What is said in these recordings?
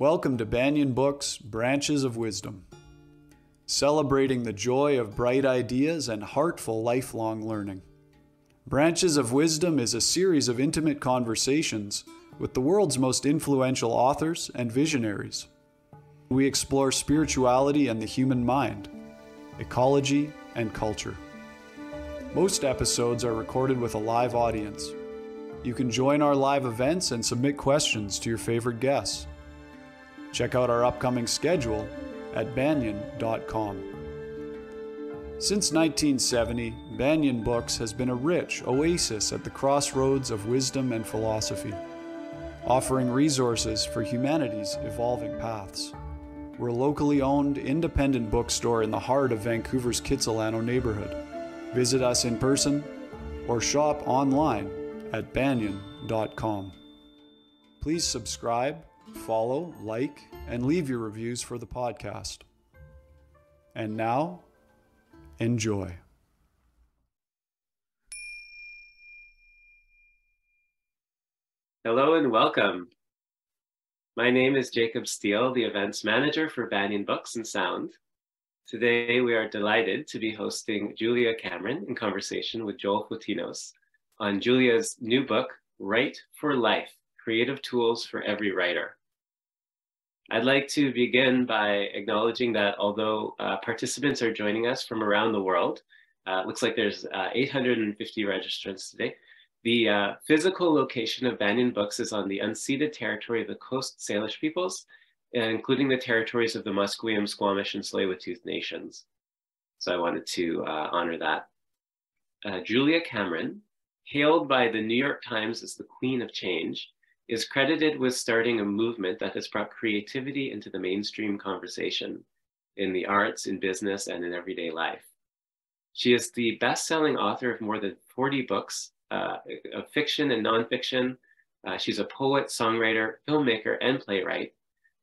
Welcome to Banyen Books Branches of Wisdom, celebrating the joy of bright ideas and heartful lifelong learning. Branches of Wisdom is a series of intimate conversations with the world's most influential authors and visionaries. We explore spirituality and the human mind, ecology, and culture. Most episodes are recorded with a live audience. You can join our live events and submit questions to your favorite guests. Check out our upcoming schedule at banyen.com. Since 1970, Banyen Books has been a rich oasis at the crossroads of wisdom and philosophy, offering resources for humanity's evolving paths. We're a locally owned, independent bookstore in the heart of Vancouver's Kitsilano neighborhood. Visit us in person or shop online at banyen.com. Please subscribe, follow, like, and leave your reviews for the podcast. And now, enjoy. Hello and welcome. My name is Jacob Steele, the events manager for Banyen Books and Sound. Today, we are delighted to be hosting Julia Cameron in conversation with Joel Fotinos on Julia's new book, Write for Life Creative Tools for Every Writer. I'd like to begin by acknowledging that although uh, participants are joining us from around the world, uh, looks like there's uh, 850 registrants today. The uh, physical location of Banyen Books is on the unceded territory of the Coast Salish peoples, including the territories of the Musqueam, Squamish, and Tsleil-Waututh nations. So I wanted to uh, honor that. Uh, Julia Cameron, hailed by the New York Times as the Queen of Change, is credited with starting a movement that has brought creativity into the mainstream conversation in the arts, in business, and in everyday life. She is the best-selling author of more than 40 books uh, of fiction and nonfiction. Uh, she's a poet, songwriter, filmmaker, and playwright.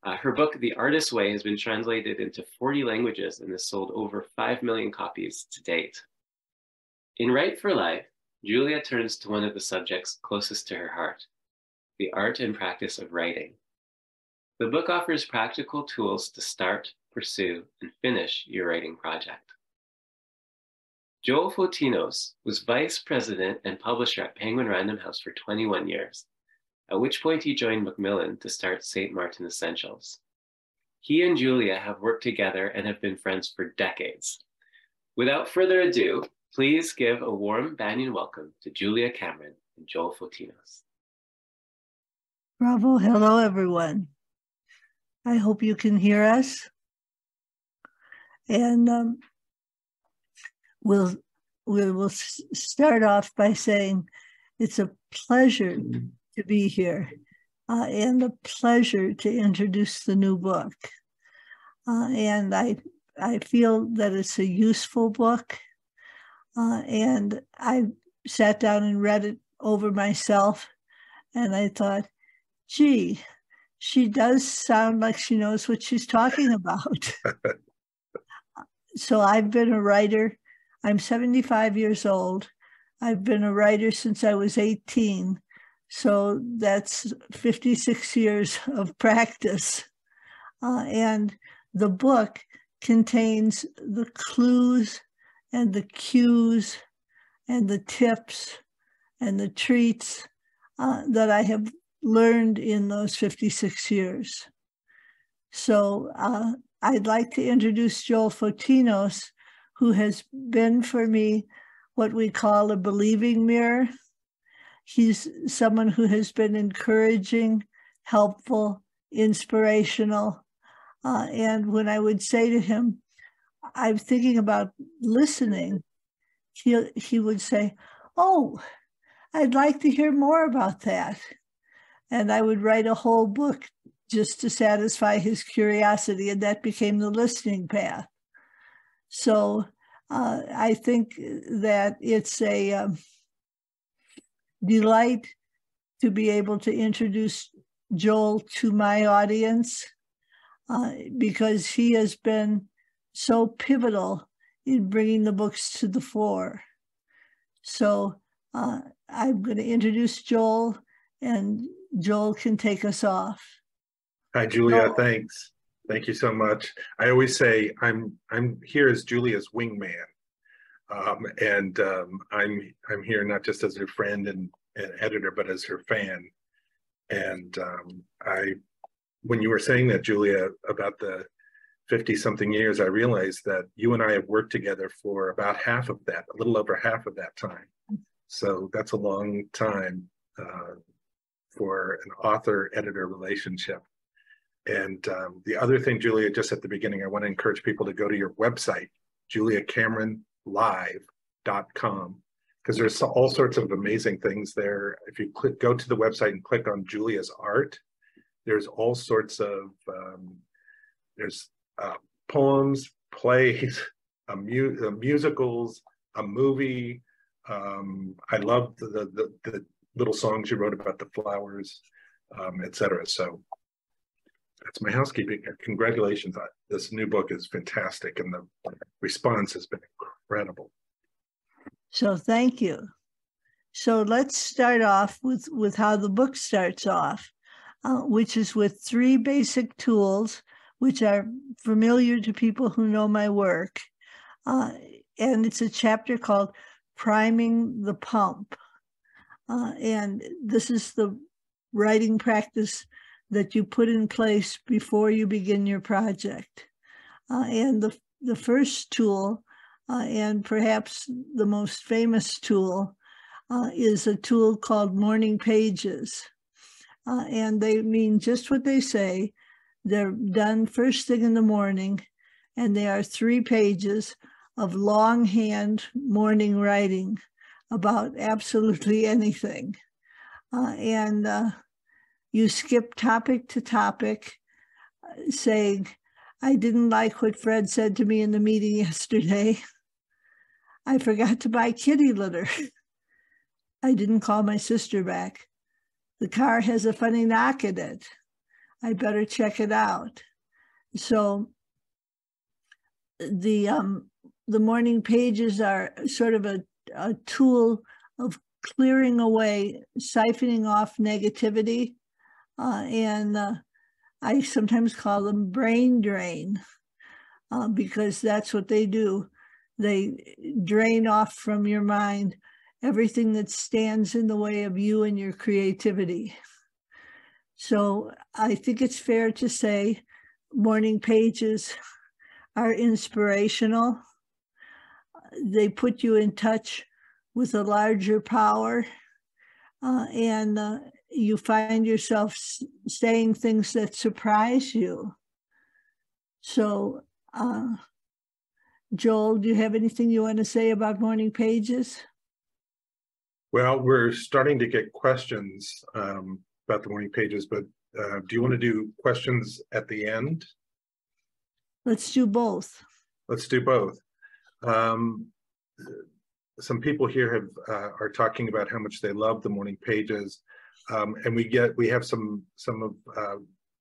Uh, her book, The Artist's Way, has been translated into 40 languages and has sold over 5 million copies to date. In Write for Life, Julia turns to one of the subjects closest to her heart, the art and practice of writing. The book offers practical tools to start, pursue, and finish your writing project. Joel Fotinos was vice president and publisher at Penguin Random House for 21 years, at which point he joined Macmillan to start St. Martin Essentials. He and Julia have worked together and have been friends for decades. Without further ado, please give a warm Banyen welcome to Julia Cameron and Joel Fotinos. Bravo. Hello, everyone. I hope you can hear us. And um, we'll, we will start off by saying it's a pleasure to be here uh, and a pleasure to introduce the new book. Uh, and I, I feel that it's a useful book. Uh, and I sat down and read it over myself. And I thought, gee, she does sound like she knows what she's talking about. so I've been a writer. I'm 75 years old. I've been a writer since I was 18. So that's 56 years of practice. Uh, and the book contains the clues and the cues and the tips and the treats uh, that I have learned in those 56 years. So uh, I'd like to introduce Joel Fotinos, who has been for me what we call a believing mirror. He's someone who has been encouraging, helpful, inspirational. Uh, and when I would say to him, I'm thinking about listening, he, he would say, Oh, I'd like to hear more about that and I would write a whole book just to satisfy his curiosity, and that became the listening path. So uh, I think that it's a um, delight to be able to introduce Joel to my audience uh, because he has been so pivotal in bringing the books to the fore. So uh, I'm going to introduce Joel and Joel can take us off. Hi, Julia. Thanks. Thank you so much. I always say I'm I'm here as Julia's wingman, um, and um, I'm I'm here not just as her friend and, and editor, but as her fan. And um, I, when you were saying that, Julia, about the 50 something years, I realized that you and I have worked together for about half of that, a little over half of that time. So that's a long time uh, for an author editor relationship. And um, the other thing, Julia, just at the beginning, I want to encourage people to go to your website, juliacameronlive.com, because there's all sorts of amazing things there. If you click, go to the website and click on Julia's art, there's all sorts of, um, there's uh, poems, plays, a mu- uh, musicals, a movie. Um, I love the, the, the, little songs you wrote about the flowers, um, etc. So that's my housekeeping. Congratulations. This new book is fantastic and the response has been incredible. So thank you. So let's start off with, with how the book starts off, uh, which is with three basic tools, which are familiar to people who know my work. Uh, and it's a chapter called Priming the Pump. Uh, and this is the writing practice that you put in place before you begin your project. Uh, and the, the first tool, uh, and perhaps the most famous tool, uh, is a tool called Morning Pages. Uh, and they mean just what they say. They're done first thing in the morning, and they are three pages of longhand morning writing about absolutely anything. Uh, and uh, you skip topic to topic, uh, saying, I didn't like what Fred said to me in the meeting yesterday. I forgot to buy kitty litter. I didn't call my sister back. The car has a funny knock in it. I better check it out. So the um, the morning pages are sort of a a tool of clearing away, siphoning off negativity. Uh, and uh, I sometimes call them brain drain uh, because that's what they do. They drain off from your mind everything that stands in the way of you and your creativity. So I think it's fair to say morning pages are inspirational they put you in touch with a larger power uh, and uh, you find yourself s- saying things that surprise you. So, uh, Joel, do you have anything you want to say about morning pages? Well, we're starting to get questions um, about the morning pages, but uh, do you want to do questions at the end? Let's do both. Let's do both. Um, some people here have uh, are talking about how much they love the morning pages, um, and we get we have some some of uh,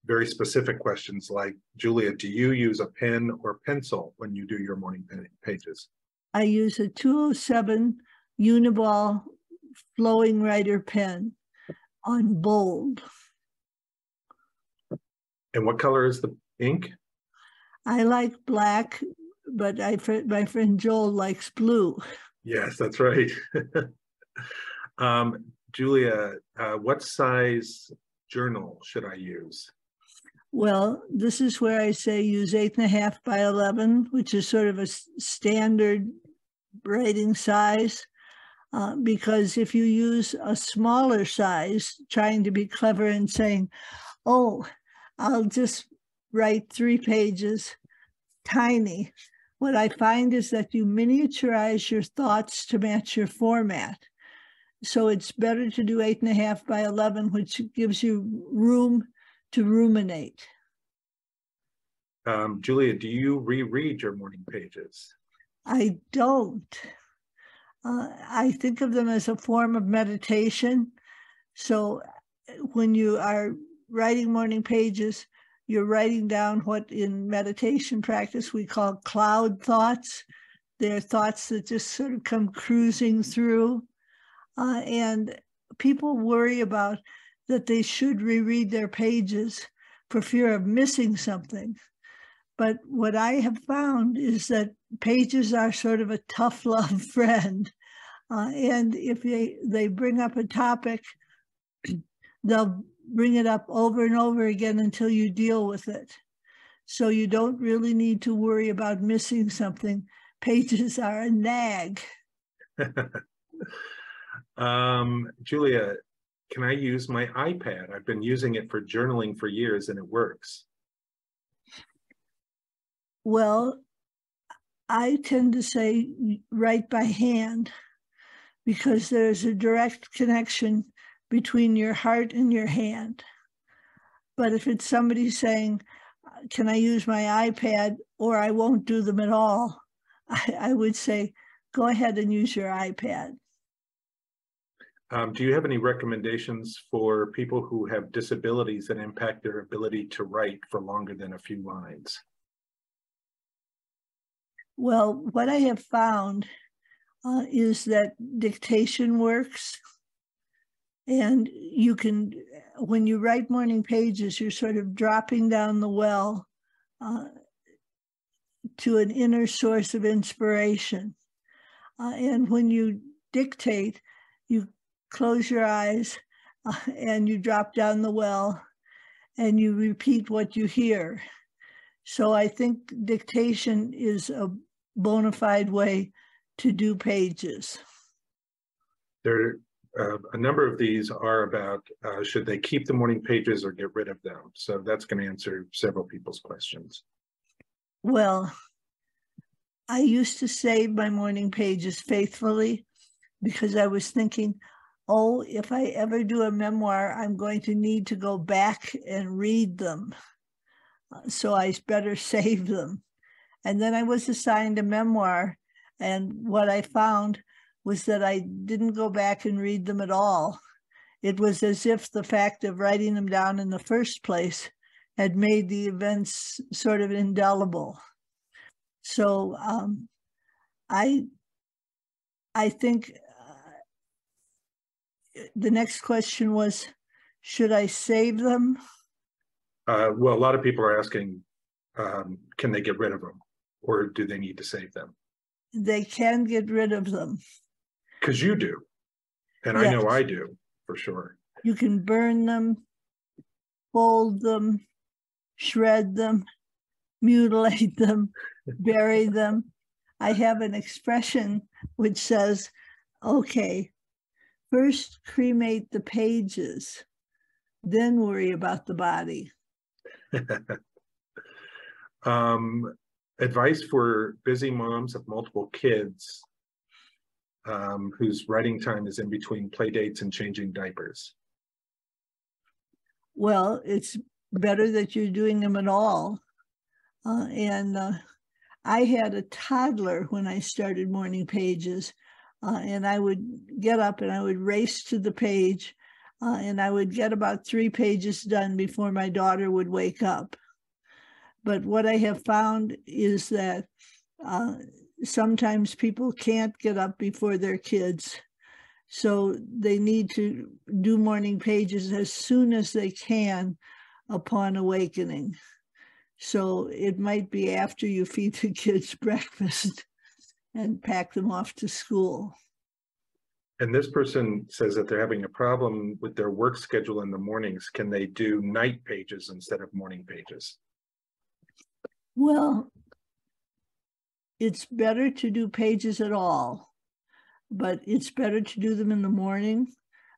very specific questions like Julia, do you use a pen or pencil when you do your morning pages? I use a 207 Uniball flowing writer pen on bold. And what color is the ink? I like black but I, my friend Joel likes blue. Yes, that's right. um, Julia, uh, what size journal should I use? Well, this is where I say use eight and a half by 11, which is sort of a standard writing size. Uh, because if you use a smaller size, trying to be clever and saying, oh, I'll just write three pages, tiny, what I find is that you miniaturize your thoughts to match your format. So it's better to do eight and a half by 11, which gives you room to ruminate. Um, Julia, do you reread your morning pages? I don't. Uh, I think of them as a form of meditation. So when you are writing morning pages, you're writing down what in meditation practice we call cloud thoughts. They're thoughts that just sort of come cruising through. Uh, and people worry about that they should reread their pages for fear of missing something. But what I have found is that pages are sort of a tough love friend. Uh, and if they, they bring up a topic, they'll bring it up over and over again until you deal with it. So you don't really need to worry about missing something. Pages are a nag. um, Julia, can I use my iPad? I've been using it for journaling for years and it works. Well, I tend to say write by hand because there's a direct connection between your heart and your hand. But if it's somebody saying, Can I use my iPad or I won't do them at all? I, I would say, Go ahead and use your iPad. Um, do you have any recommendations for people who have disabilities that impact their ability to write for longer than a few lines? Well, what I have found uh, is that dictation works. And you can, when you write morning pages, you're sort of dropping down the well uh, to an inner source of inspiration. Uh, and when you dictate, you close your eyes uh, and you drop down the well and you repeat what you hear. So I think dictation is a bona fide way to do pages. There, uh, a number of these are about uh, should they keep the morning pages or get rid of them? So that's going to answer several people's questions. Well, I used to save my morning pages faithfully because I was thinking, oh, if I ever do a memoir, I'm going to need to go back and read them. So I better save them. And then I was assigned a memoir. And what I found was that I didn't go back and read them at all. It was as if the fact of writing them down in the first place had made the events sort of indelible. So um, I, I think uh, the next question was, should I save them? Uh, well, a lot of people are asking, um, can they get rid of them? or do they need to save them? They can get rid of them. Because you do. And yes. I know I do for sure. You can burn them, fold them, shred them, mutilate them, bury them. I have an expression which says, okay, first cremate the pages, then worry about the body. um, advice for busy moms of multiple kids um, whose writing time is in between play dates and changing diapers? Well, it's better that you're doing them at all. Uh, and uh, I had a toddler when I started Morning Pages, uh, and I would get up and I would race to the page, uh, and I would get about three pages done before my daughter would wake up. But what I have found is that uh, sometimes people can't get up before their kids. So they need to do morning pages as soon as they can upon awakening. So it might be after you feed the kids breakfast and pack them off to school. And this person says that they're having a problem with their work schedule in the mornings. Can they do night pages instead of morning pages? Well, it's better to do pages at all, but it's better to do them in the morning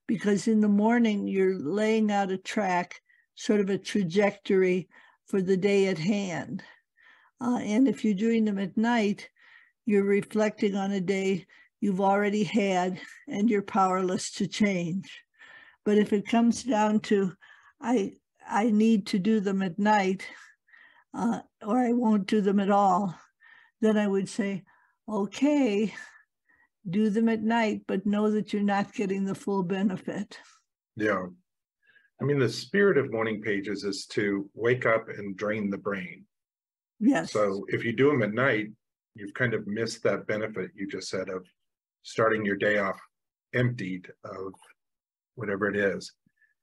because in the morning you're laying out a track, sort of a trajectory for the day at hand. Uh, and if you're doing them at night, you're reflecting on a day you've already had and you're powerless to change. But if it comes down to, I, I need to do them at night, uh, or I won't do them at all, then I would say, okay, do them at night, but know that you're not getting the full benefit. Yeah. I mean, the spirit of morning pages is to wake up and drain the brain. Yes. So if you do them at night, you've kind of missed that benefit you just said of starting your day off emptied of whatever it is.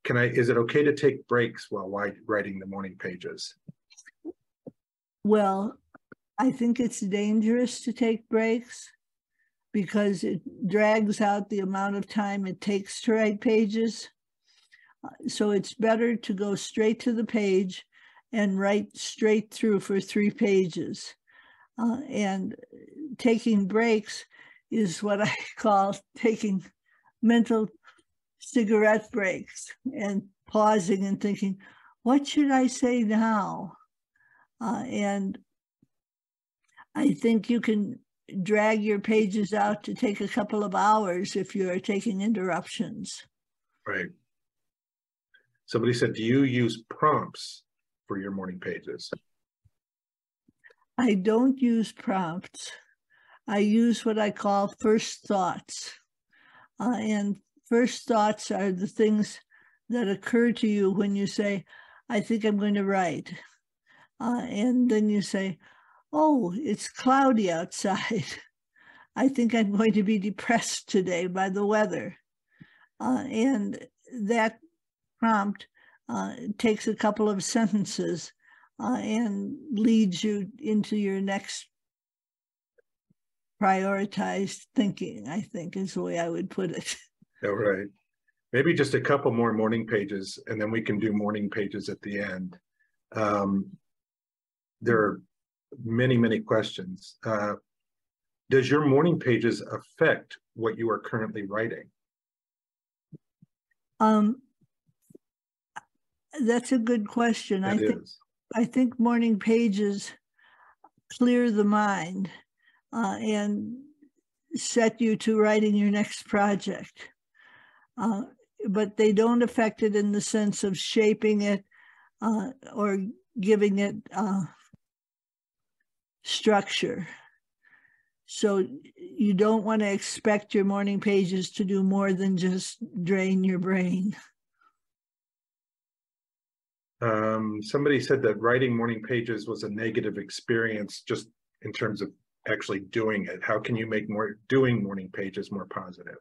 can I, is it okay to take breaks while writing the morning pages? Well, I think it's dangerous to take breaks because it drags out the amount of time it takes to write pages. So it's better to go straight to the page and write straight through for three pages. Uh, and taking breaks is what I call taking mental cigarette breaks and pausing and thinking, what should I say now? Uh, and I think you can drag your pages out to take a couple of hours if you're taking interruptions. Right. Somebody said, do you use prompts for your morning pages? I don't use prompts. I use what I call first thoughts. Uh, and first thoughts are the things that occur to you when you say, I think I'm going to write. Uh, and then you say, oh, it's cloudy outside. I think I'm going to be depressed today by the weather. Uh, and that prompt uh, takes a couple of sentences uh, and leads you into your next prioritized thinking, I think is the way I would put it. All right. Maybe just a couple more morning pages, and then we can do morning pages at the end. Um, there are many, many questions. Uh, does your morning pages affect what you are currently writing? Um, that's a good question. That I think is. I think morning pages clear the mind uh, and set you to writing your next project. Uh, but they don't affect it in the sense of shaping it uh, or giving it uh, structure. So you don't want to expect your morning pages to do more than just drain your brain. Um, somebody said that writing morning pages was a negative experience just in terms of actually doing it. How can you make more doing morning pages more positive?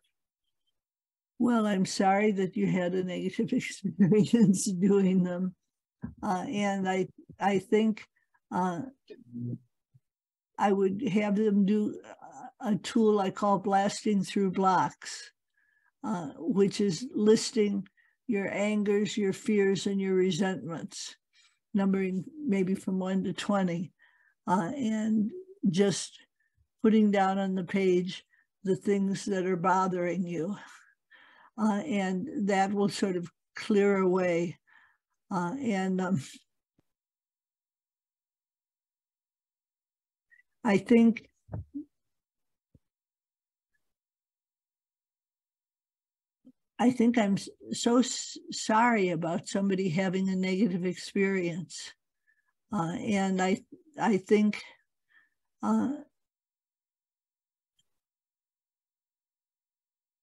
Well, I'm sorry that you had a negative experience doing them. Uh, and I, I think uh, I would have them do a tool I call blasting through blocks, uh, which is listing your angers, your fears, and your resentments, numbering maybe from one to 20, uh, and just putting down on the page the things that are bothering you. Uh, and that will sort of clear away. Uh, and um, I think I think I'm so sorry about somebody having a negative experience. Uh, and I, I think uh,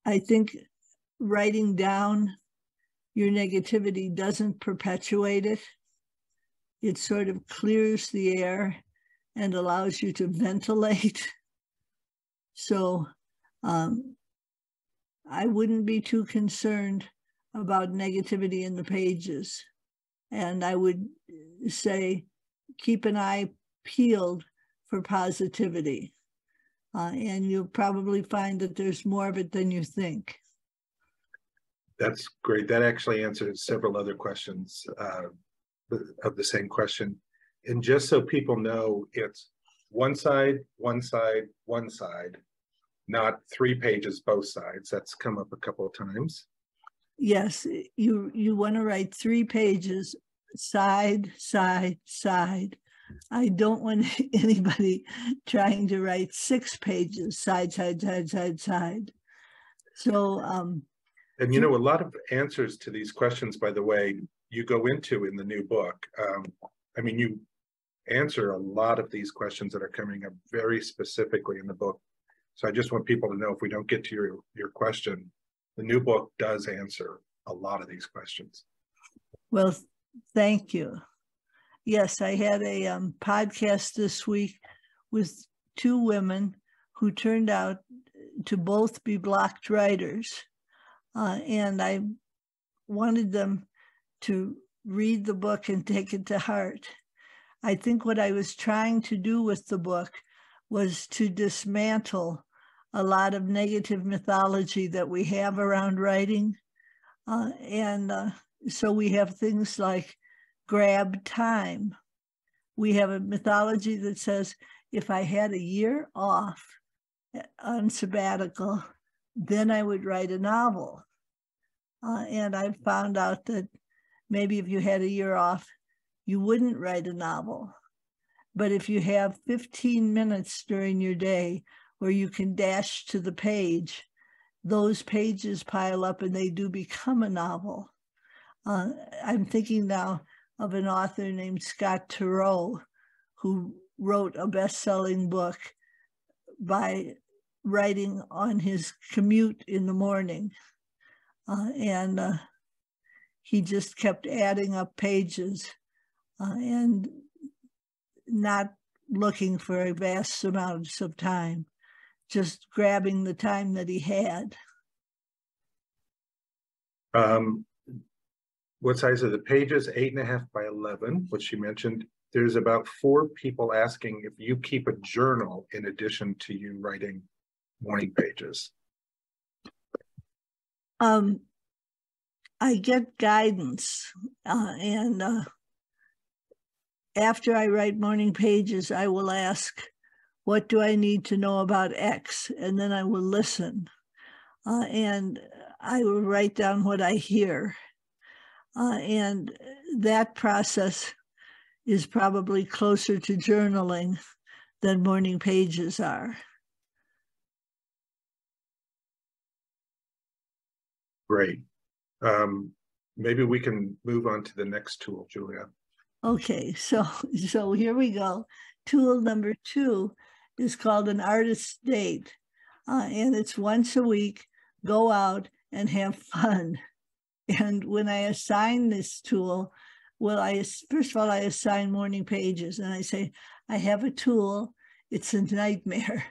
I think writing down your negativity doesn't perpetuate it. It sort of clears the air and allows you to ventilate. So um, I wouldn't be too concerned about negativity in the pages. And I would say keep an eye peeled for positivity. Uh, and you'll probably find that there's more of it than you think. That's great. That actually answers several other questions uh, of the same question. And just so people know, it's one side, one side, one side, not three pages both sides. That's come up a couple of times. Yes, you you want to write three pages, side, side, side. I don't want anybody trying to write six pages, side, side, side, side, side. So, um, and you know, a lot of answers to these questions, by the way, you go into in the new book. Um, I mean, you answer a lot of these questions that are coming up very specifically in the book so I just want people to know if we don't get to your, your question, the new book does answer a lot of these questions. Well, thank you. Yes, I had a um, podcast this week with two women who turned out to both be blocked writers. Uh, and I wanted them to read the book and take it to heart. I think what I was trying to do with the book was to dismantle a lot of negative mythology that we have around writing. Uh, and uh, so we have things like grab time. We have a mythology that says if I had a year off eh, on sabbatical, then I would write a novel. Uh, and I found out that maybe if you had a year off, you wouldn't write a novel. But if you have 15 minutes during your day where you can dash to the page, those pages pile up and they do become a novel. Uh, I'm thinking now of an author named Scott Turow, who wrote a best selling book by writing on his commute in the morning. Uh, and uh, he just kept adding up pages uh, and not looking for a vast amounts of time, just grabbing the time that he had. Um, what size are the pages? Eight and a half by 11, which you mentioned. There's about four people asking if you keep a journal in addition to you writing morning pages. Um, I get guidance, uh, and uh, after I write morning pages, I will ask, What do I need to know about X? And then I will listen. Uh, and I will write down what I hear. Uh, and that process is probably closer to journaling than morning pages are. Great. Um, maybe we can move on to the next tool, Julia. Okay, so so here we go. Tool number two is called an artist's date, uh, and it's once a week. Go out and have fun. And when I assign this tool, well, I first of all I assign morning pages, and I say I have a tool. It's a nightmare.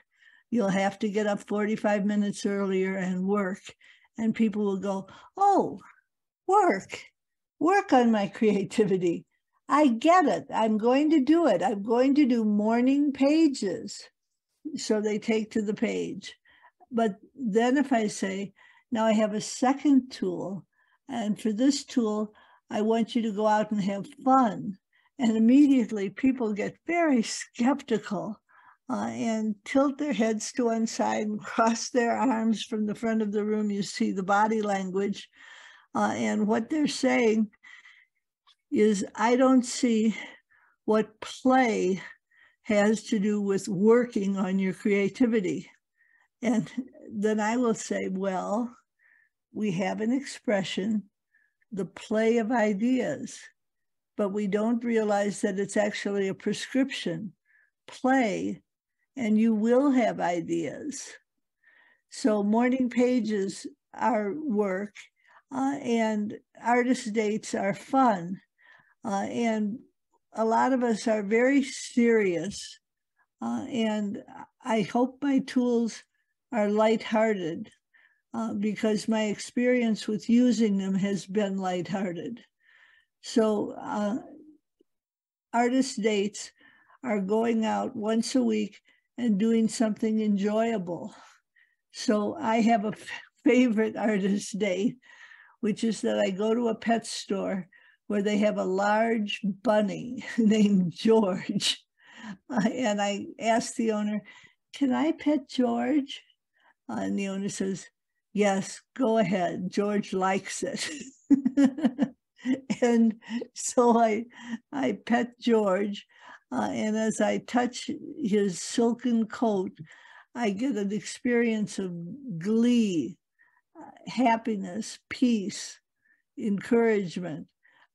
You'll have to get up 45 minutes earlier and work and people will go, Oh, work, work on my creativity. I get it. I'm going to do it. I'm going to do morning pages. So they take to the page. But then if I say, now I have a second tool, and for this tool, I want you to go out and have fun. And immediately people get very skeptical uh, and tilt their heads to one side and cross their arms from the front of the room. You see the body language. Uh, and what they're saying is, I don't see what play has to do with working on your creativity. And then I will say, well, we have an expression, the play of ideas, but we don't realize that it's actually a prescription. Play and you will have ideas. So, morning pages are work, uh, and artist dates are fun. Uh, and a lot of us are very serious. Uh, and I hope my tools are lighthearted uh, because my experience with using them has been lighthearted. So, uh, artist dates are going out once a week and doing something enjoyable. So I have a favorite artist day, which is that I go to a pet store where they have a large bunny named George. Uh, and I ask the owner, Can I pet George? Uh, and the owner says, Yes, go ahead. George likes it. and so I I pet George uh, and as I touch his silken coat, I get an experience of glee, uh, happiness, peace, encouragement.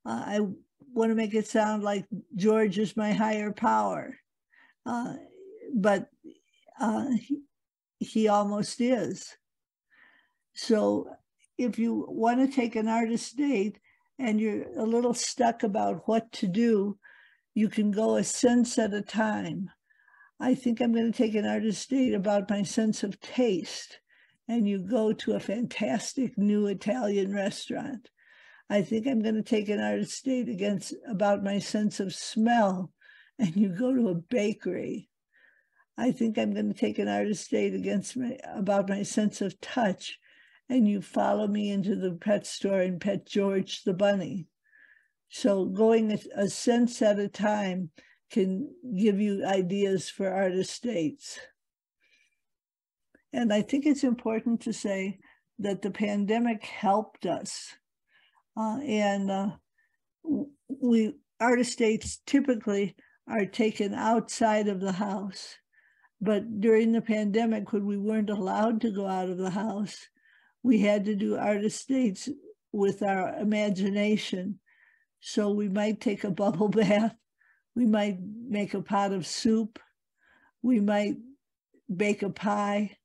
Uh, I want to make it sound like George is my higher power, uh, but uh, he, he almost is. So if you want to take an artist date and you're a little stuck about what to do, you can go a sense at a time. I think I'm going to take an artist date about my sense of taste. And you go to a fantastic new Italian restaurant. I think I'm going to take an artist's date against about my sense of smell, and you go to a bakery. I think I'm going to take an artist's date against my about my sense of touch, and you follow me into the pet store and pet George the bunny. So going a, a sense at a time can give you ideas for artist's dates. And I think it's important to say that the pandemic helped us. Uh, and uh, we artist's dates typically are taken outside of the house. But during the pandemic, when we weren't allowed to go out of the house, we had to do artist's dates with our imagination. So we might take a bubble bath, we might make a pot of soup, we might bake a pie,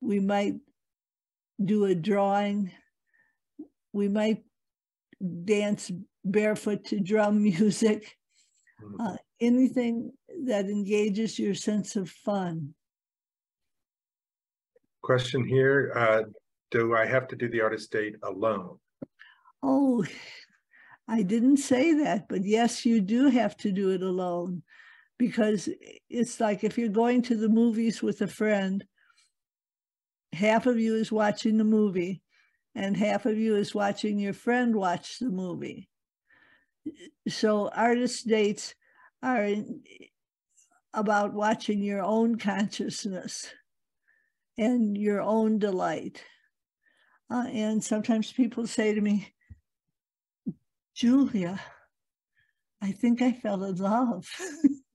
we might do a drawing, we might dance barefoot to drum music, mm-hmm. uh, anything that engages your sense of fun. Question here uh, Do I have to do the artist date alone? Oh, I didn't say that, but yes, you do have to do it alone because it's like if you're going to the movies with a friend, half of you is watching the movie and half of you is watching your friend watch the movie. So artist dates are about watching your own consciousness and your own delight. Uh, and sometimes people say to me, Julia, I think I fell in love.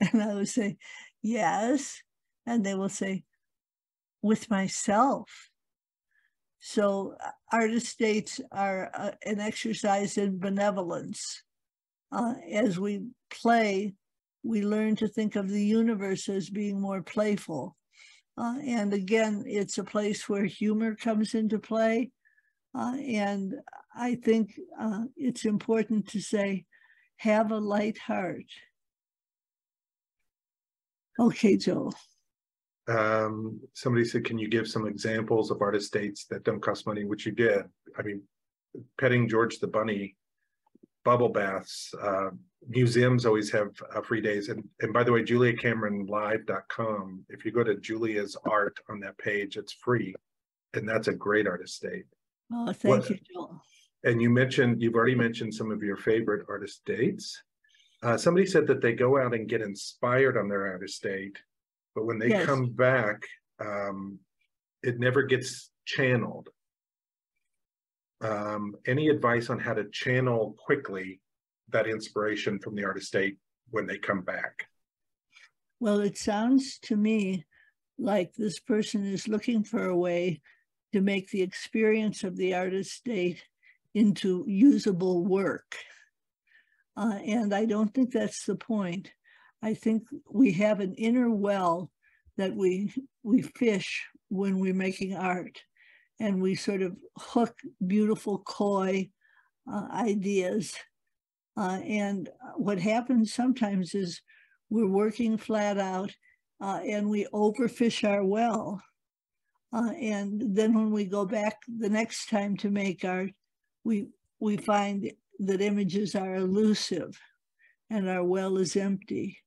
and I will say, Yes. And they will say, With myself. So, uh, artist's dates are uh, an exercise in benevolence. Uh, as we play, we learn to think of the universe as being more playful. Uh, and again, it's a place where humor comes into play. Uh, and I think uh, it's important to say, have a light heart. Okay, Joel. Um, somebody said, can you give some examples of artist dates that don't cost money, which you did. I mean, petting George the Bunny, bubble baths, uh, museums always have uh, free days. And, and by the way, juliacameronlive.com, if you go to Julia's art on that page, it's free. And that's a great artist date. Oh, thank what, you, Joel. And you mentioned, you've already mentioned some of your favorite artist dates. Uh, somebody said that they go out and get inspired on their artist date, but when they yes. come back, um, it never gets channeled. Um, any advice on how to channel quickly that inspiration from the artist date when they come back? Well, it sounds to me like this person is looking for a way to make the experience of the artist's date into usable work. Uh, and I don't think that's the point. I think we have an inner well that we we fish when we're making art, and we sort of hook beautiful koi uh, ideas. Uh, and what happens sometimes is we're working flat out, uh, and we overfish our well, uh, and then when we go back the next time to make art, we we find that images are elusive and our well is empty.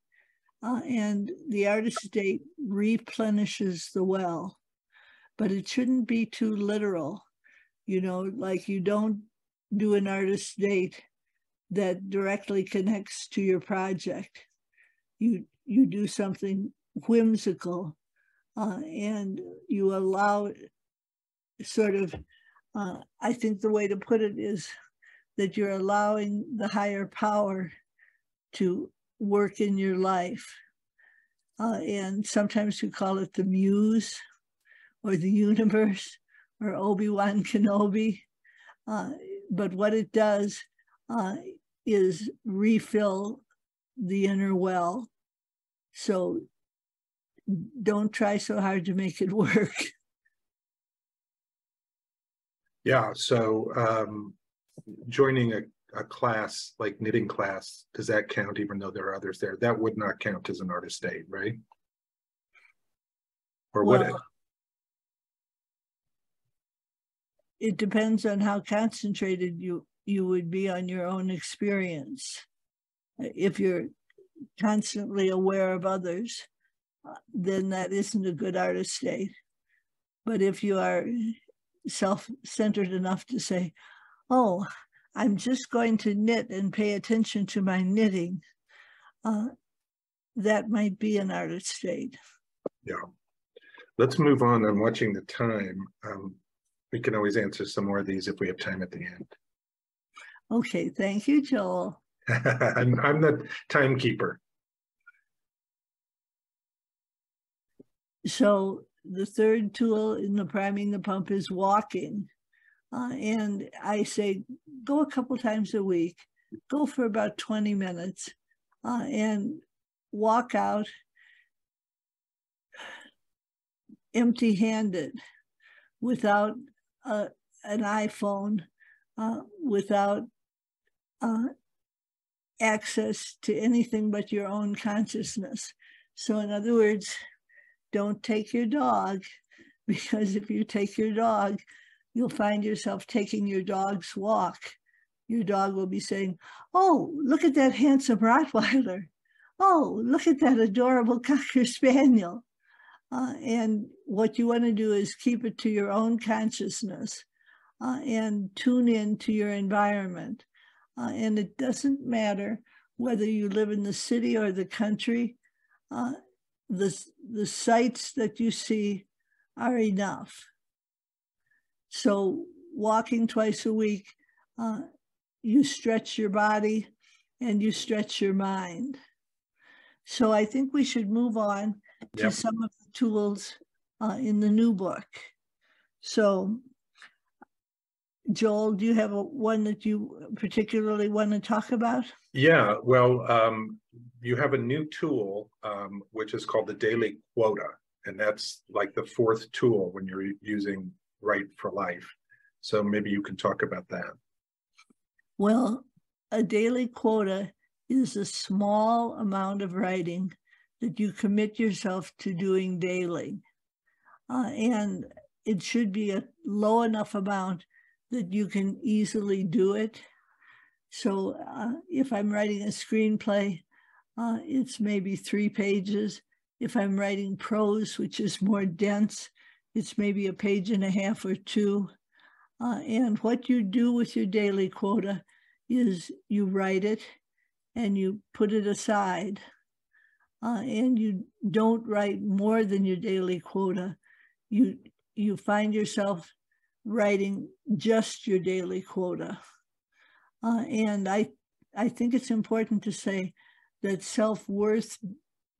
Uh, and the artist's date replenishes the well, but it shouldn't be too literal. You know, like you don't do an artist date that directly connects to your project. You you do something whimsical uh, and you allow sort of, uh, I think the way to put it is that you're allowing the higher power to work in your life. Uh, and sometimes we call it the muse or the universe or Obi-Wan Kenobi. Uh, but what it does uh, is refill the inner well. So don't try so hard to make it work. Yeah, so um, joining a, a class like knitting class, does that count even though there are others there? That would not count as an artist date, right? Or would it? it depends on how concentrated you you would be on your own experience. If you're constantly aware of others, uh, then that isn't a good artist's date. But if you are self-centered enough to say, "Oh, I'm just going to knit and pay attention to my knitting," uh, that might be an artist's date. Yeah. Let's move on I'm watching the time. Um, we can always answer some more of these if we have time at the end. Okay, thank you, Joel. I'm, I'm the timekeeper. So the third tool in the priming the pump is walking. Uh, and I say, go a couple times a week, go for about 20 minutes uh, and walk out empty handed without uh, an iPhone, uh, without uh, access to anything but your own consciousness. So, in other words, don't take your dog because if you take your dog, you'll find yourself taking your dog's walk. Your dog will be saying, Oh, look at that handsome Rottweiler. Oh, look at that adorable Cocker Spaniel. Uh, and what you want to do is keep it to your own consciousness uh, and tune in to your environment. Uh, and it doesn't matter whether you live in the city or the country, uh, the, the sights that you see are enough. So, walking twice a week, uh, you stretch your body and you stretch your mind. So, I think we should move on to yep. some of the tools uh, in the new book. So, Joel, do you have a, one that you particularly want to talk about? Yeah, well, um, you have a new tool, um, which is called the daily quota. And that's like the fourth tool when you're using Write for Life. So maybe you can talk about that. Well, a daily quota is a small amount of writing that you commit yourself to doing daily. Uh, and it should be a low enough amount that you can easily do it. So uh, if I'm writing a screenplay, uh, it's maybe three pages. If I'm writing prose, which is more dense, it's maybe a page and a half or two. Uh, and what you do with your daily quota is you write it and you put it aside. Uh, and you don't write more than your daily quota. You you find yourself writing just your daily quota. Uh, and I, I think it's important to say that self-worth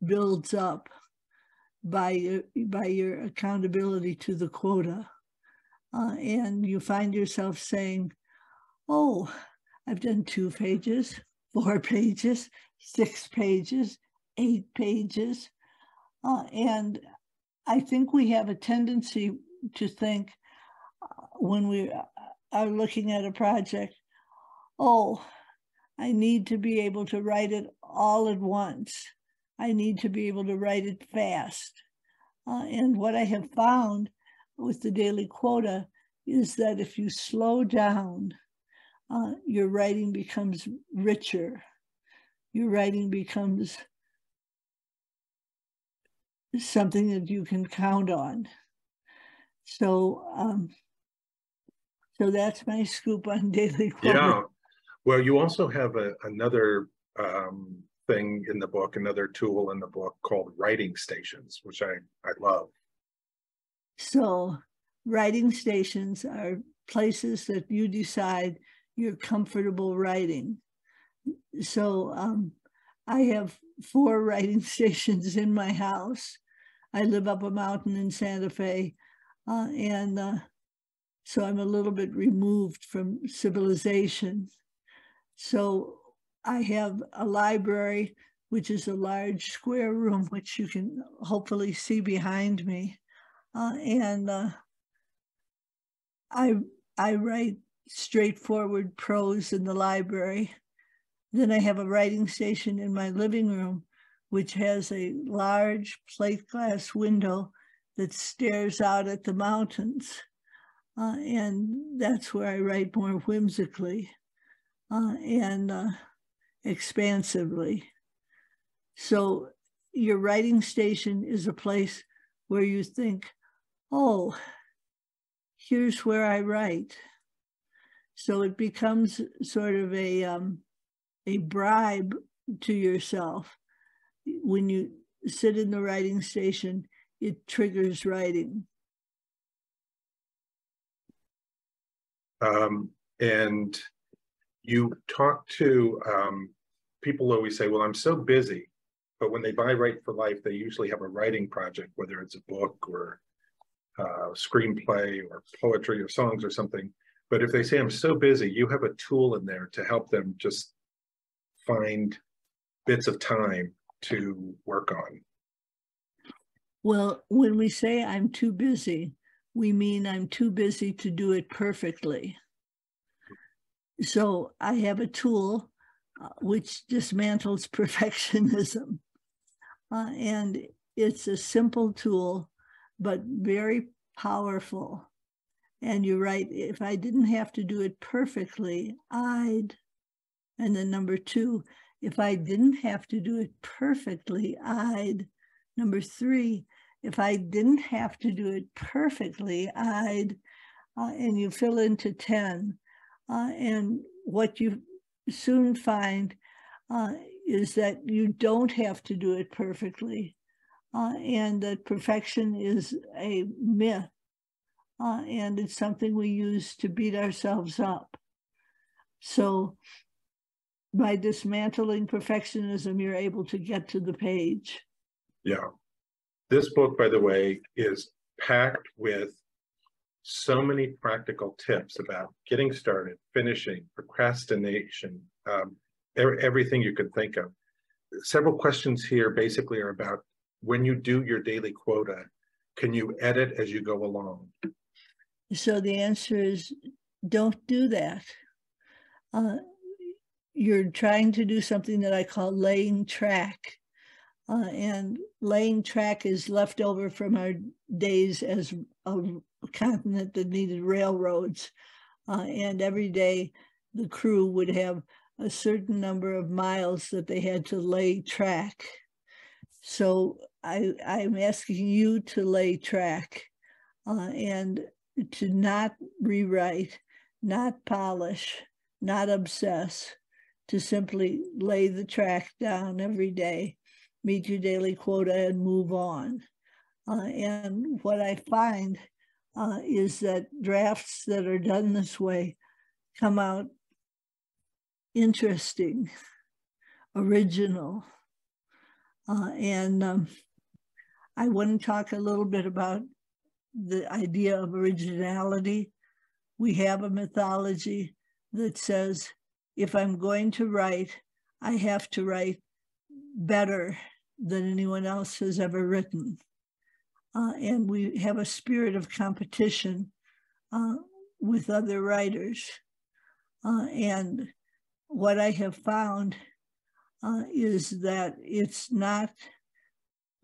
builds up by your, by your accountability to the quota. Uh, and you find yourself saying, oh, I've done two pages, four pages, six pages, eight pages. Uh, and I think we have a tendency to think, when we are looking at a project, oh, I need to be able to write it all at once. I need to be able to write it fast. Uh, and what I have found with the daily quota is that if you slow down, uh, your writing becomes richer. Your writing becomes something that you can count on. So um, so that's my scoop on daily quota. Yeah. Well, you also have a, another um, thing in the book, another tool in the book called writing stations, which I, I love. So, writing stations are places that you decide you're comfortable writing. So, um, I have four writing stations in my house. I live up a mountain in Santa Fe, uh, and uh, so I'm a little bit removed from civilization. So I have a library, which is a large square room, which you can hopefully see behind me. Uh, and uh, I, I write straightforward prose in the library. Then I have a writing station in my living room, which has a large plate glass window that stares out at the mountains. uh, and that's where I write more whimsically uh, and uh, expansively. So your writing station is a place where you think, oh, here's where I write. So it becomes sort of a um, a bribe to yourself. When you sit in the writing station, it triggers writing. Um, and you talk to um, people always say, well, I'm so busy. But when they buy Write for Life, they usually have a writing project, whether it's a book or a uh, screenplay or poetry or songs or something. But if they say, I'm so busy, you have a tool in there to help them just find bits of time to work on. Well, when we say I'm too busy, we mean I'm too busy to do it perfectly. So I have a tool which dismantles perfectionism. Uh, and it's a simple tool, but very powerful. And you're right, if I didn't have to do it perfectly, I'd. And then number two, if I didn't have to do it perfectly, I'd. Number three, if I didn't have to do it perfectly, I'd. Uh, and you fill into 10. Uh, and what you soon find uh, is that you don't have to do it perfectly, uh, and that perfection is a myth, uh, and it's something we use to beat ourselves up. So, by dismantling perfectionism, you're able to get to the page. Yeah. This book, by the way, is packed with so many practical tips about getting started, finishing, procrastination, um, everything you could think of. Several questions here basically are about when you do your daily quota, can you edit as you go along? So the answer is don't do that. Uh, you're trying to do something that I call laying track. Uh, and laying track is left over from our days as a continent that needed railroads. Uh, and every day the crew would have a certain number of miles that they had to lay track. So I, I'm asking you to lay track uh, and to not rewrite, not polish, not obsess, to simply lay the track down every day, meet your daily quota, and move on. Uh, and what I find uh, is that drafts that are done this way come out interesting, original. Uh, and um, I want to talk a little bit about the idea of originality. We have a mythology that says if I'm going to write, I have to write better than anyone else has ever written uh, and we have a spirit of competition uh, with other writers. Uh, and what I have found uh, is that it's not,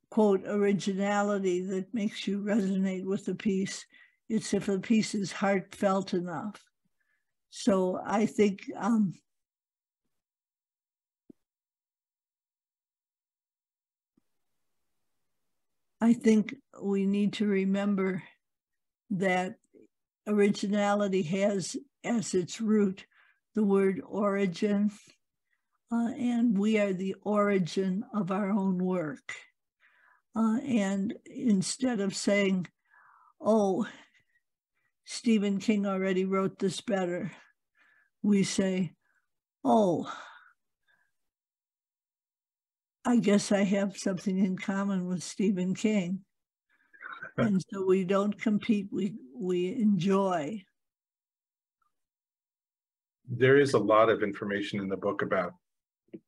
quote, originality that makes you resonate with the piece. It's if the piece is heartfelt enough. So I think um, I think we need to remember that originality has as its root the word origin, uh, and we are the origin of our own work. Uh, and instead of saying, oh, Stephen King already wrote this better, we say, oh, I guess I have something in common with Stephen King. and so we don't compete, we we enjoy. There is a lot of information in the book about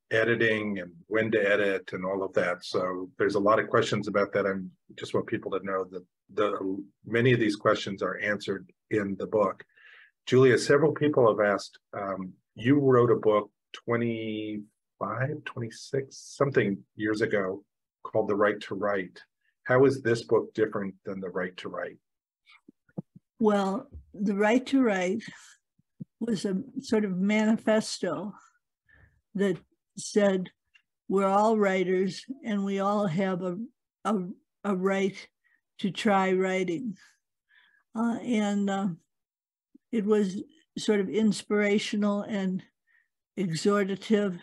editing and when to edit and all of that. So there's a lot of questions about that. I just want people to know that the many of these questions are answered in the book. Julia, several people have asked, um, you wrote a book 20 25, 26, something years ago called The Right to Write. How is this book different than The Right to Write? Well, the right to write was a sort of manifesto that said we're all writers and we all have a, a, a right to try writing. Uh, and uh, it was sort of inspirational and exhortative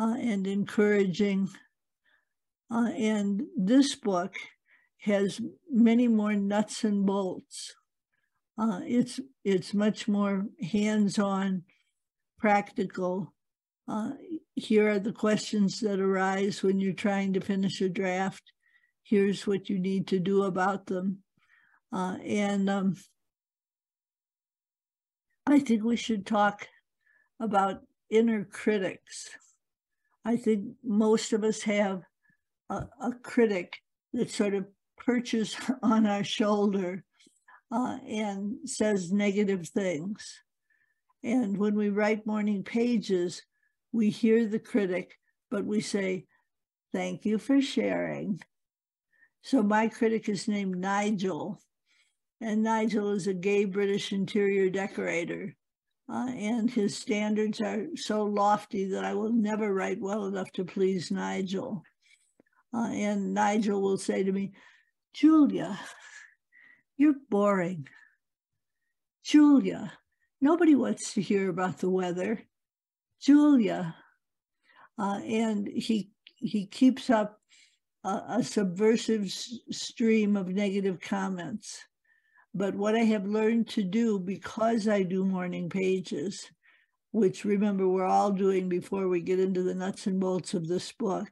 uh, and encouraging. Uh, and this book has many more nuts and bolts. Uh, it's it's much more hands-on, practical. Uh, here are the questions that arise when you're trying to finish a draft. Here's what you need to do about them, uh, and um, I think we should talk about inner critics. I think most of us have a, a critic that sort of perches on our shoulder uh, and says negative things. And when we write morning pages, we hear the critic, but we say, Thank you for sharing. So my critic is named Nigel, and Nigel is a gay British interior decorator. Uh, and his standards are so lofty that I will never write well enough to please Nigel. Uh, and Nigel will say to me, Julia, you're boring. Julia, nobody wants to hear about the weather. Julia. Uh, and he he keeps up a, a subversive stream of negative comments. But what I have learned to do because I do morning pages, which remember we're all doing before we get into the nuts and bolts of this book,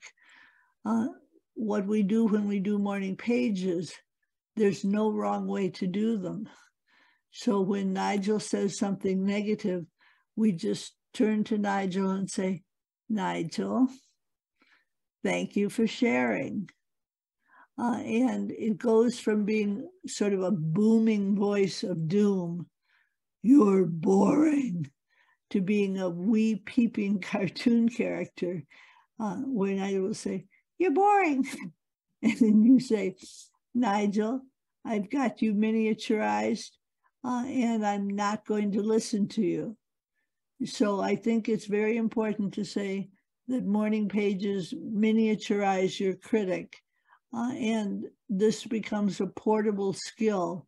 uh, what we do when we do morning pages, there's no wrong way to do them. So when Nigel says something negative, we just turn to Nigel and say, Nigel, thank you for sharing. Uh, and it goes from being sort of a booming voice of doom, you're boring, to being a wee peeping cartoon character, uh, where I will say, you're boring. And then you say, Nigel, I've got you miniaturized uh, and I'm not going to listen to you. So I think it's very important to say that morning pages miniaturize your critic uh, and this becomes a portable skill.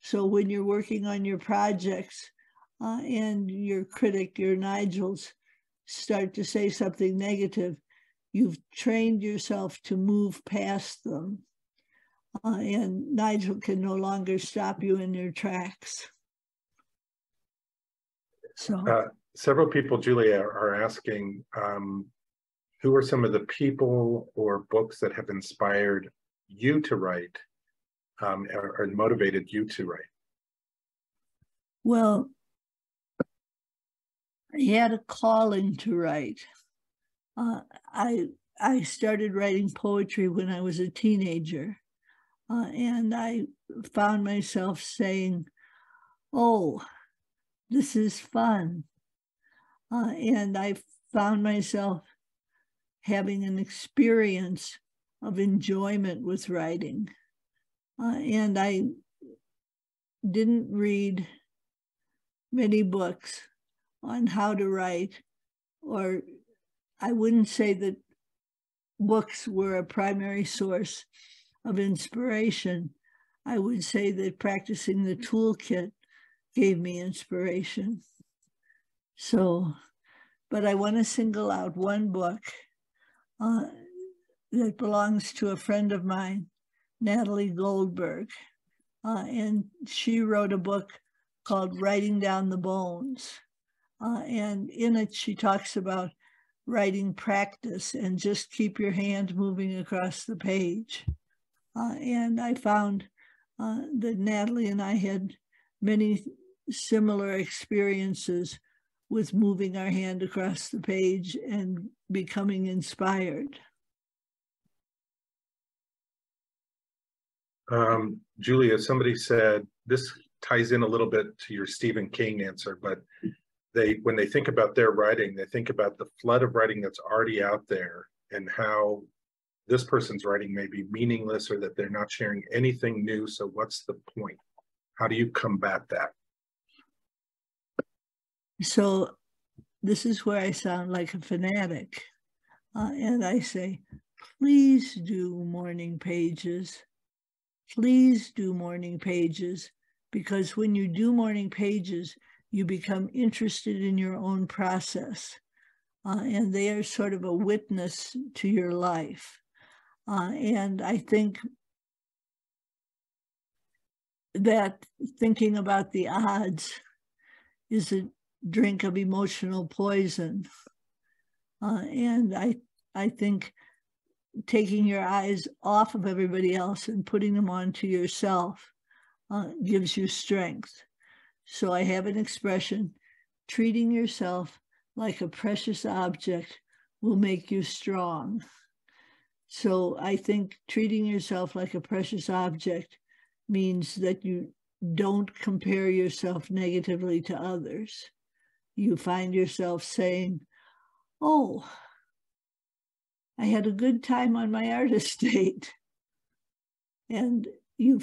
So when you're working on your projects uh, and your critic, your Nigels, start to say something negative, you've trained yourself to move past them. Uh, and Nigel can no longer stop you in your tracks. So, Uh, several people, Julia, are asking, um, who are some of the people or books that have inspired you to write um, or, or motivated you to write? well, I had a calling to write. Uh, I I started writing poetry when I was a teenager, uh, and I found myself saying, "Oh, this is fun," uh, and I found myself having an experience of enjoyment with writing, uh, and I didn't read many books on how to write, or I wouldn't say that books were a primary source of inspiration. I would say that practicing the toolkit gave me inspiration. So, but I want to single out one book uh, that belongs to a friend of mine, Natalie Goldberg. Uh, and she wrote a book called Writing Down the Bones. Uh, and in it, she talks about writing practice and just keep your hand moving across the page. Uh, and I found uh, that Natalie and I had many similar experiences with moving our hand across the page and becoming inspired. Um, Julia, somebody said this ties in a little bit to your Stephen King answer, but they when they think about their writing, they think about the flood of writing that's already out there and how this person's writing may be meaningless or that they're not sharing anything new. So what's the point? How do you combat that? So this is where I sound like a fanatic. Uh, and I say, please do morning pages. Please do morning pages because when you do morning pages, you become interested in your own process. Uh, and they are sort of a witness to your life. Uh, and I think that thinking about the odds is a drink of emotional poison. Uh, and I, I think taking your eyes off of everybody else and putting them onto yourself uh, gives you strength. So I have an expression treating yourself like a precious object will make you strong. So I think treating yourself like a precious object means that you don't compare yourself negatively to others. You find yourself saying, Oh, I had a good time on my art estate. And you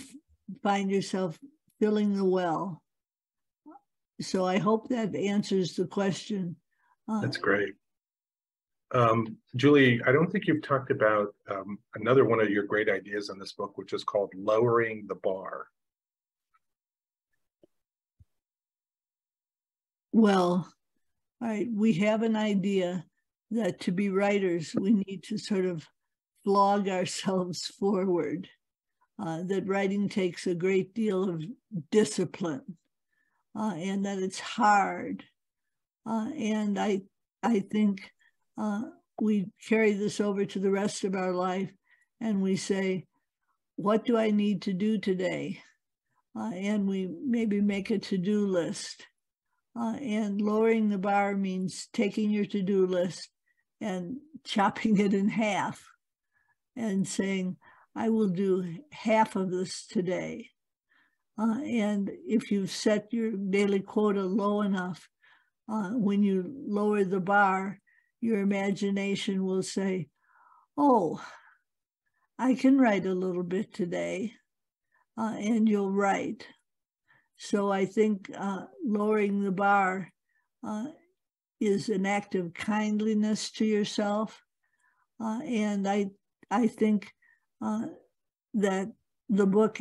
find yourself filling the well. So I hope that answers the question. Uh, That's great. Um, Julie, I don't think you've talked about um, another one of your great ideas in this book, which is called Lowering the Bar. Well, all right, we have an idea that to be writers, we need to sort of flog ourselves forward, uh, that writing takes a great deal of discipline, uh, and that it's hard. Uh, and I, I think uh, we carry this over to the rest of our life and we say, what do I need to do today? Uh, and we maybe make a to-do list. Uh, and lowering the bar means taking your to-do list and chopping it in half and saying, I will do half of this today. Uh, and if you set your daily quota low enough, uh, when you lower the bar, your imagination will say, Oh, I can write a little bit today, uh, and you'll write. So I think uh, lowering the bar uh, is an act of kindliness to yourself, uh, and I I think uh, that the book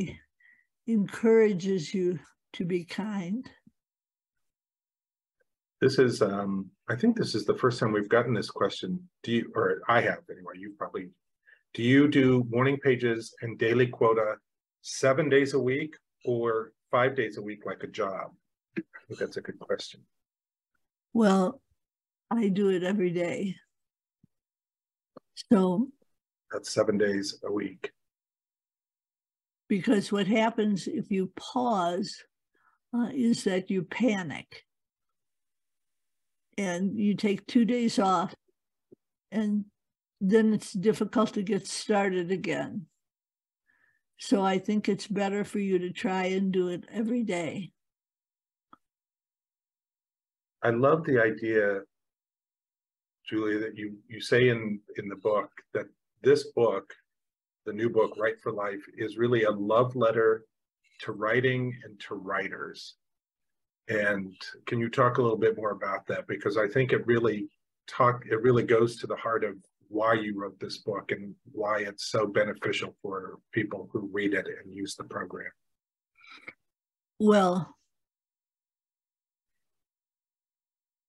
encourages you to be kind. This is, um, I think this is the first time we've gotten this question. Do you, or I have anyway, you probably, do you do morning pages and daily quota seven days a week or five days a week like a job? I think that's a good question. Well, I do it every day. So that's seven days a week. Because what happens if you pause uh, is that you panic and you take two days off, and then it's difficult to get started again. So I think it's better for you to try and do it every day. I love the idea, Julie, that you you say in in the book that this book, the new book, Write for Life, is really a love letter to writing and to writers. And can you talk a little bit more about that? Because I think it really talk it really goes to the heart of why you wrote this book and why it's so beneficial for people who read it and use the program. Well,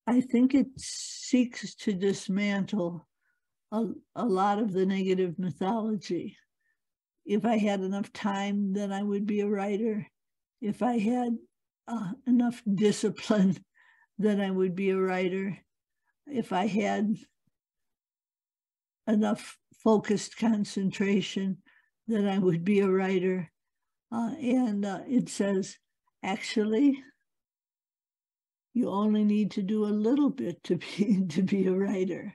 I think it seeks to dismantle a, a lot of the negative mythology. If I had enough time, then I would be a writer. If I had uh, enough discipline, then I would be a writer. If I had enough focused concentration, that I would be a writer. Uh, and uh, it says, actually, you only need to do a little bit to be to be a writer.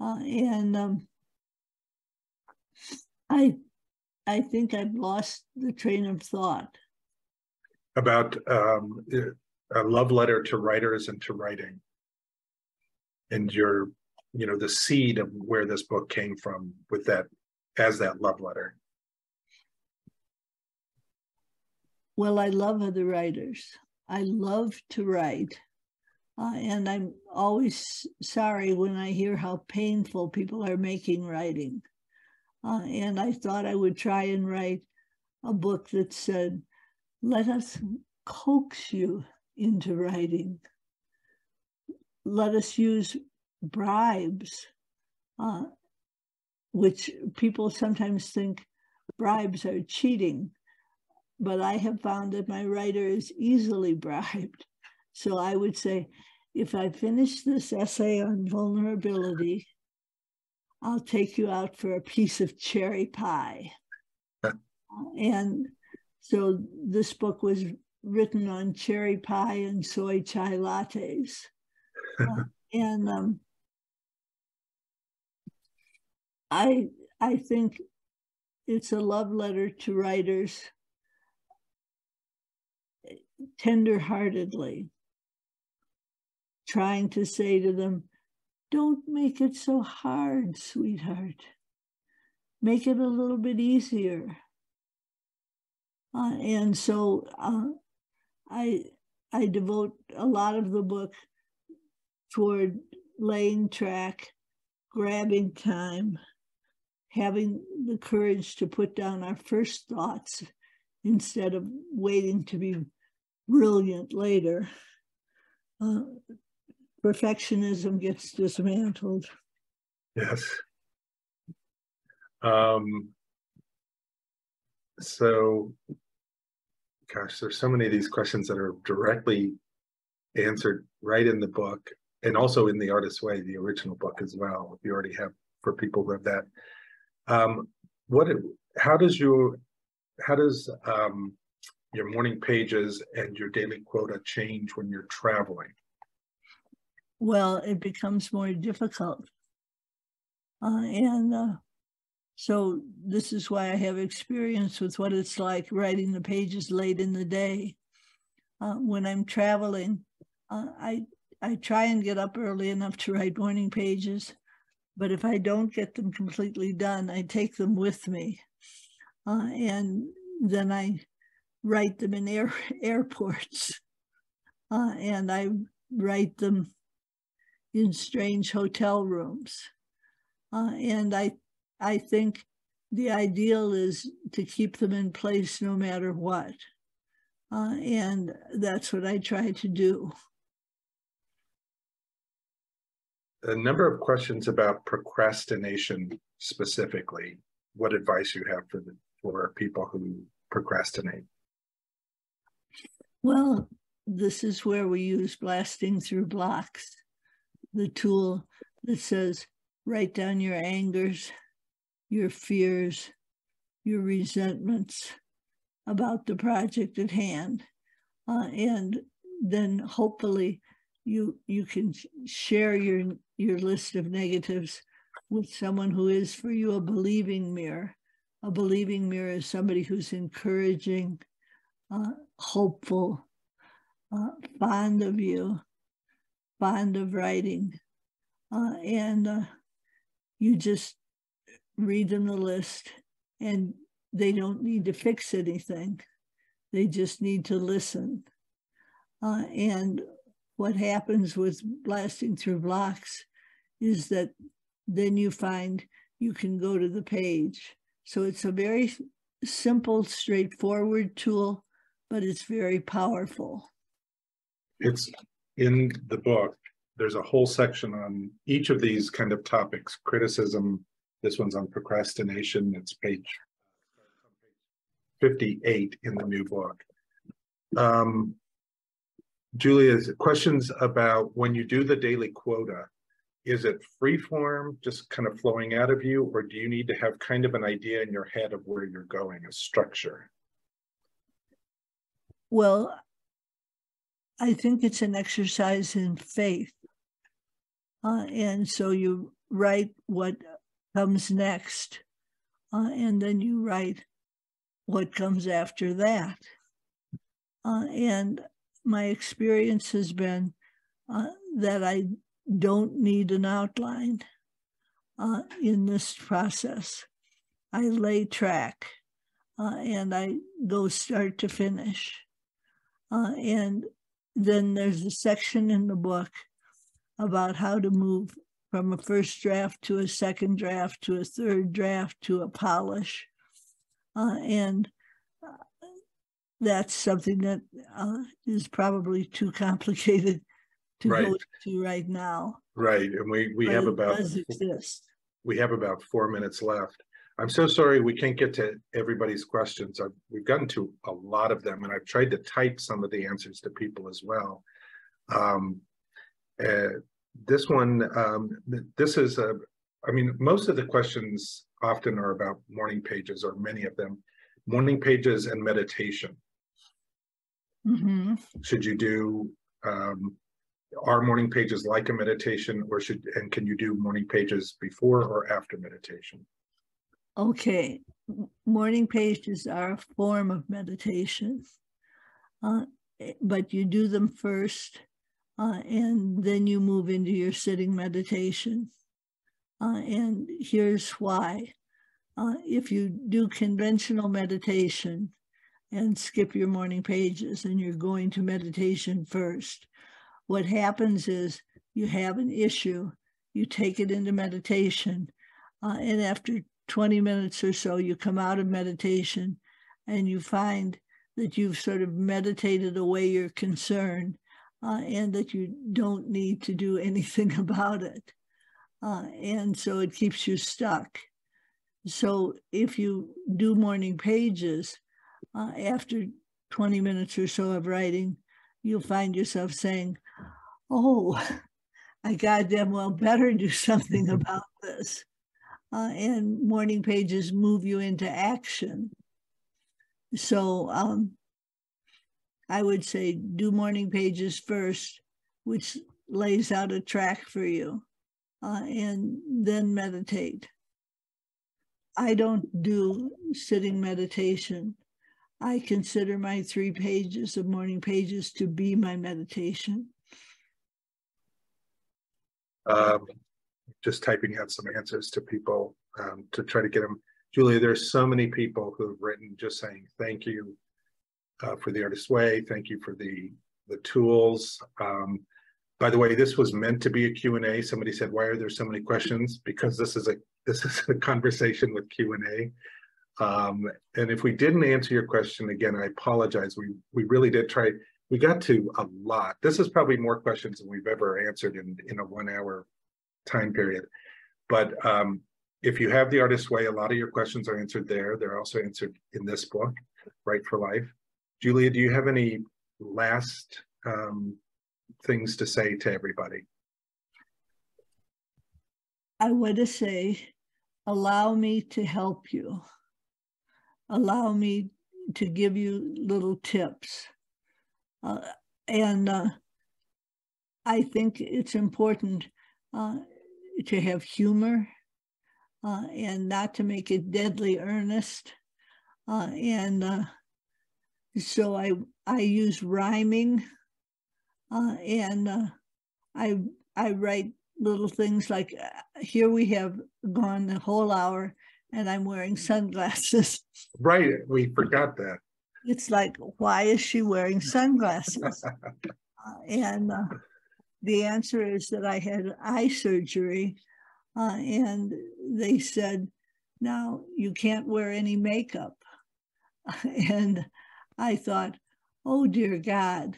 Uh, and um, I, I think I've lost the train of thought about um, a love letter to writers and to writing and your you know the seed of where this book came from with that as that love letter Well, I love other writers. I love to write. Uh, and I'm always sorry when I hear how painful people are making writing. Uh, and I thought I would try and write a book that said, let us coax you into writing. Let us use bribes, uh, which people sometimes think bribes are cheating. But I have found that my writer is easily bribed. So I would say, if I finish this essay on vulnerability, I'll take you out for a piece of cherry pie. and so this book was written on cherry pie and soy chai lattes. uh, and um, I I think it's a love letter to writers tenderheartedly, trying to say to them, don't make it so hard, sweetheart. Make it a little bit easier. Uh, and so uh, I I devote a lot of the book toward laying track, grabbing time, having the courage to put down our first thoughts instead of waiting to be brilliant later. Uh, perfectionism gets dismantled. Yes. Um, so, gosh, there's so many of these questions that are directly answered right in the book and also in the artist's way, the original book as well. If you already have for people who have that. Um, what, how does your how does um, your morning pages and your daily quota change when you're traveling? Well, it becomes more difficult. Uh, and uh, so this is why I have experience with what it's like writing the pages late in the day. Uh, when I'm traveling, uh, I I try and get up early enough to write morning pages, but if I don't get them completely done, I take them with me, uh, and then I write them in air, airports, uh, and I write them in strange hotel rooms. Uh, and I, I think the ideal is to keep them in place no matter what. Uh, and that's what I try to do. A number of questions about procrastination specifically. What advice you have for the for people who procrastinate? Well, this is where we use blasting through blocks, the tool that says write down your angers, your fears, your resentments about the project at hand. Uh, and then hopefully you you can share your your list of negatives with someone who is for you a believing mirror. A believing mirror is somebody who's encouraging, uh, hopeful, uh, fond of you, fond of writing. Uh, and uh, you just read them the list and they don't need to fix anything. They just need to listen. Uh, and what happens with blasting through blocks is that then you find you can go to the page. So it's a very simple, straightforward tool but it's very powerful. It's in the book. There's a whole section on each of these kind of topics criticism. This one's on procrastination. It's page 58 in the new book. Um, Julia, questions about when you do the daily quota, is it free form, just kind of flowing out of you, or do you need to have kind of an idea in your head of where you're going, a structure? Well, I think it's an exercise in faith. Uh, and so you write what comes next, uh, and then you write what comes after that. Uh, and my experience has been uh, that I don't need an outline uh, in this process. I lay track uh, and I go start to finish. Uh, and then there's a section in the book about how to move from a first draft to a second draft to a third draft to a polish. Uh, and uh, that's something that uh, is probably too complicated to Right. go to right now. Right, and we, we but have about, we have about four minutes left. I'm so sorry we can't get to everybody's questions. I've, we've gotten to a lot of them and I've tried to type some of the answers to people as well. Um, uh, this one, um, this is a, I mean, most of the questions often are about morning pages or many of them, morning pages and meditation. Mm -hmm. should you do um are morning pages like a meditation or should and can you do morning pages before or after meditation Okay, morning pages are a form of meditation. Uh, but you do them first, uh, and then you move into your sitting meditation. Uh, and here's why. Uh, if you do conventional meditation and skip your morning pages and you're going to meditation first, what happens is you have an issue, you take it into meditation, uh, and after 20 minutes or so, you come out of meditation and you find that you've sort of meditated away your concern uh, and that you don't need to do anything about it. Uh, and so it keeps you stuck. So if you do morning pages, uh, after 20 minutes or so of writing, you'll find yourself saying, Oh, I goddamn well better do something about this uh, and morning pages move you into action. So um, I would say do morning pages first, which lays out a track for you, uh, and then meditate. I don't do sitting meditation. I consider my three pages of morning pages to be my meditation. Um just typing out some answers to people um to try to get them julia there's so many people who have written just saying thank you uh for the artist's way thank you for the the tools um by the way this was meant to be a Q and A. somebody said why are there so many questions because this is a this is a conversation with Q and A Um, and if we didn't answer your question again, I apologize. We we really did try. We got to a lot. This is probably more questions than we've ever answered in in a one hour time period. But um, if you have the artist's way, a lot of your questions are answered there. They're also answered in this book, Write for Life. Julia, do you have any last um, things to say to everybody? I want to say, allow me to help you. Allow me to give you little tips. Uh, and uh, I think it's important uh, to have humor uh, and not to make it deadly earnest. Uh, and uh, so I I use rhyming, and I I write little things like here we have gone the whole hour and I'm wearing sunglasses. Right, we forgot that. It's like, why is she wearing sunglasses? Uh, and uh, the answer is that I had eye surgery, uh, and they said, now you can't wear any makeup. and I thought, oh dear God.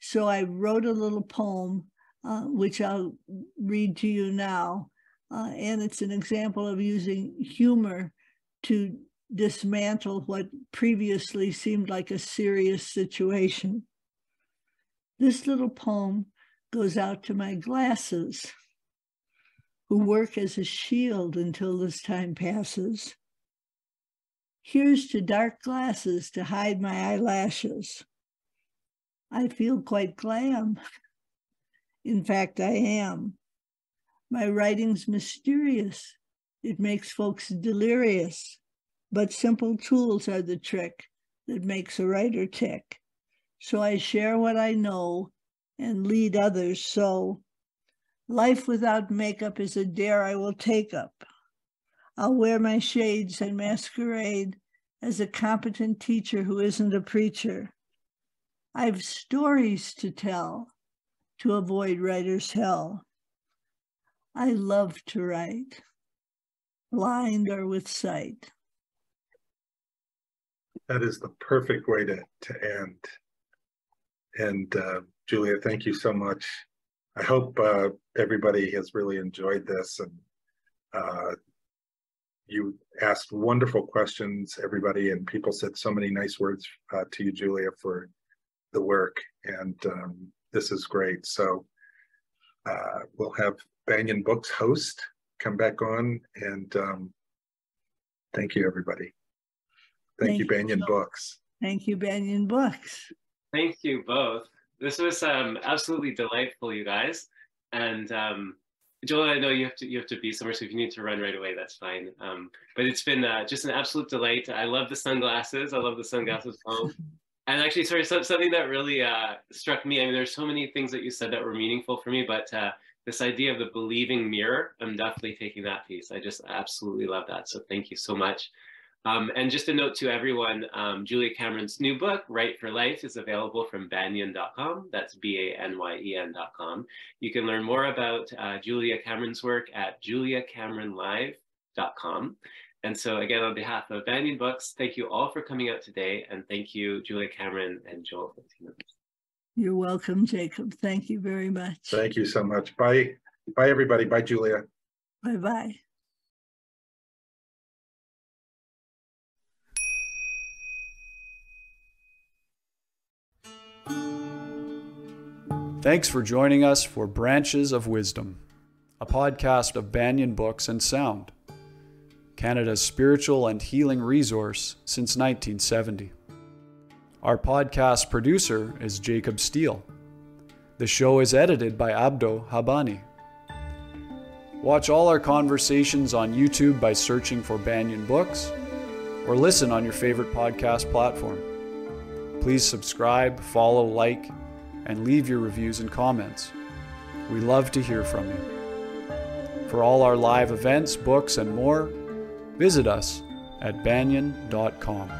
So I wrote a little poem, uh, which I'll read to you now. Uh, and it's an example of using humor to dismantle what previously seemed like a serious situation. This little poem goes out to my glasses, who work as a shield until this time passes. Here's to dark glasses to hide my eyelashes. I feel quite glam. In fact, I am. My writing's mysterious. It makes folks delirious. But simple tools are the trick that makes a writer tick. So I share what I know and lead others so. Life without makeup is a dare I will take up. I'll wear my shades and masquerade as a competent teacher who isn't a preacher. I've stories to tell to avoid writer's hell. I love to write, blind or with sight. That is the perfect way to, to end. And uh, Julia, thank you so much. I hope uh, everybody has really enjoyed this and uh, you asked wonderful questions, everybody, and people said so many nice words uh, to you, Julia, for the work. And um, this is great. So uh, we'll have Banyen Books host come back on and um, thank you, everybody. Thank, thank you, Banyen you. Books. Thank you, Banyen Books. Thank you both. This was um, absolutely delightful, you guys. And um, Joel, I know you have to you have to be somewhere, so if you need to run right away, that's fine. Um, but it's been uh, just an absolute delight. I love the sunglasses. I love the sunglasses phone. And actually, sorry, something that really uh, struck me. I mean, there's so many things that you said that were meaningful for me, but uh, this idea of the believing mirror, I'm definitely taking that piece. I just absolutely love that. So thank you so much. Um, and just a note to everyone, um, Julia Cameron's new book, Write for Life, is available from banyen.com. That's B-A-N-Y-E-N.com. You can learn more about uh, Julia Cameron's work at juliacameronlive.com. And so again, on behalf of Banyen Books, thank you all for coming out today. And thank you, Julia Cameron and Joel You're welcome, Jacob. Thank you very much. Thank you so much. Bye. Bye, everybody. Bye, Julia. Bye-bye. Thanks for joining us for Branches of Wisdom, a podcast of Banyen Books and Sound, Canada's spiritual and healing resource since 1970. Our podcast producer is Jacob Steele. The show is edited by Abdo Habani. Watch all our conversations on YouTube by searching for Banyen Books or listen on your favorite podcast platform. Please subscribe, follow, like, and leave your reviews and comments. We love to hear from you. For all our live events, books, and more, visit us at banyen.com.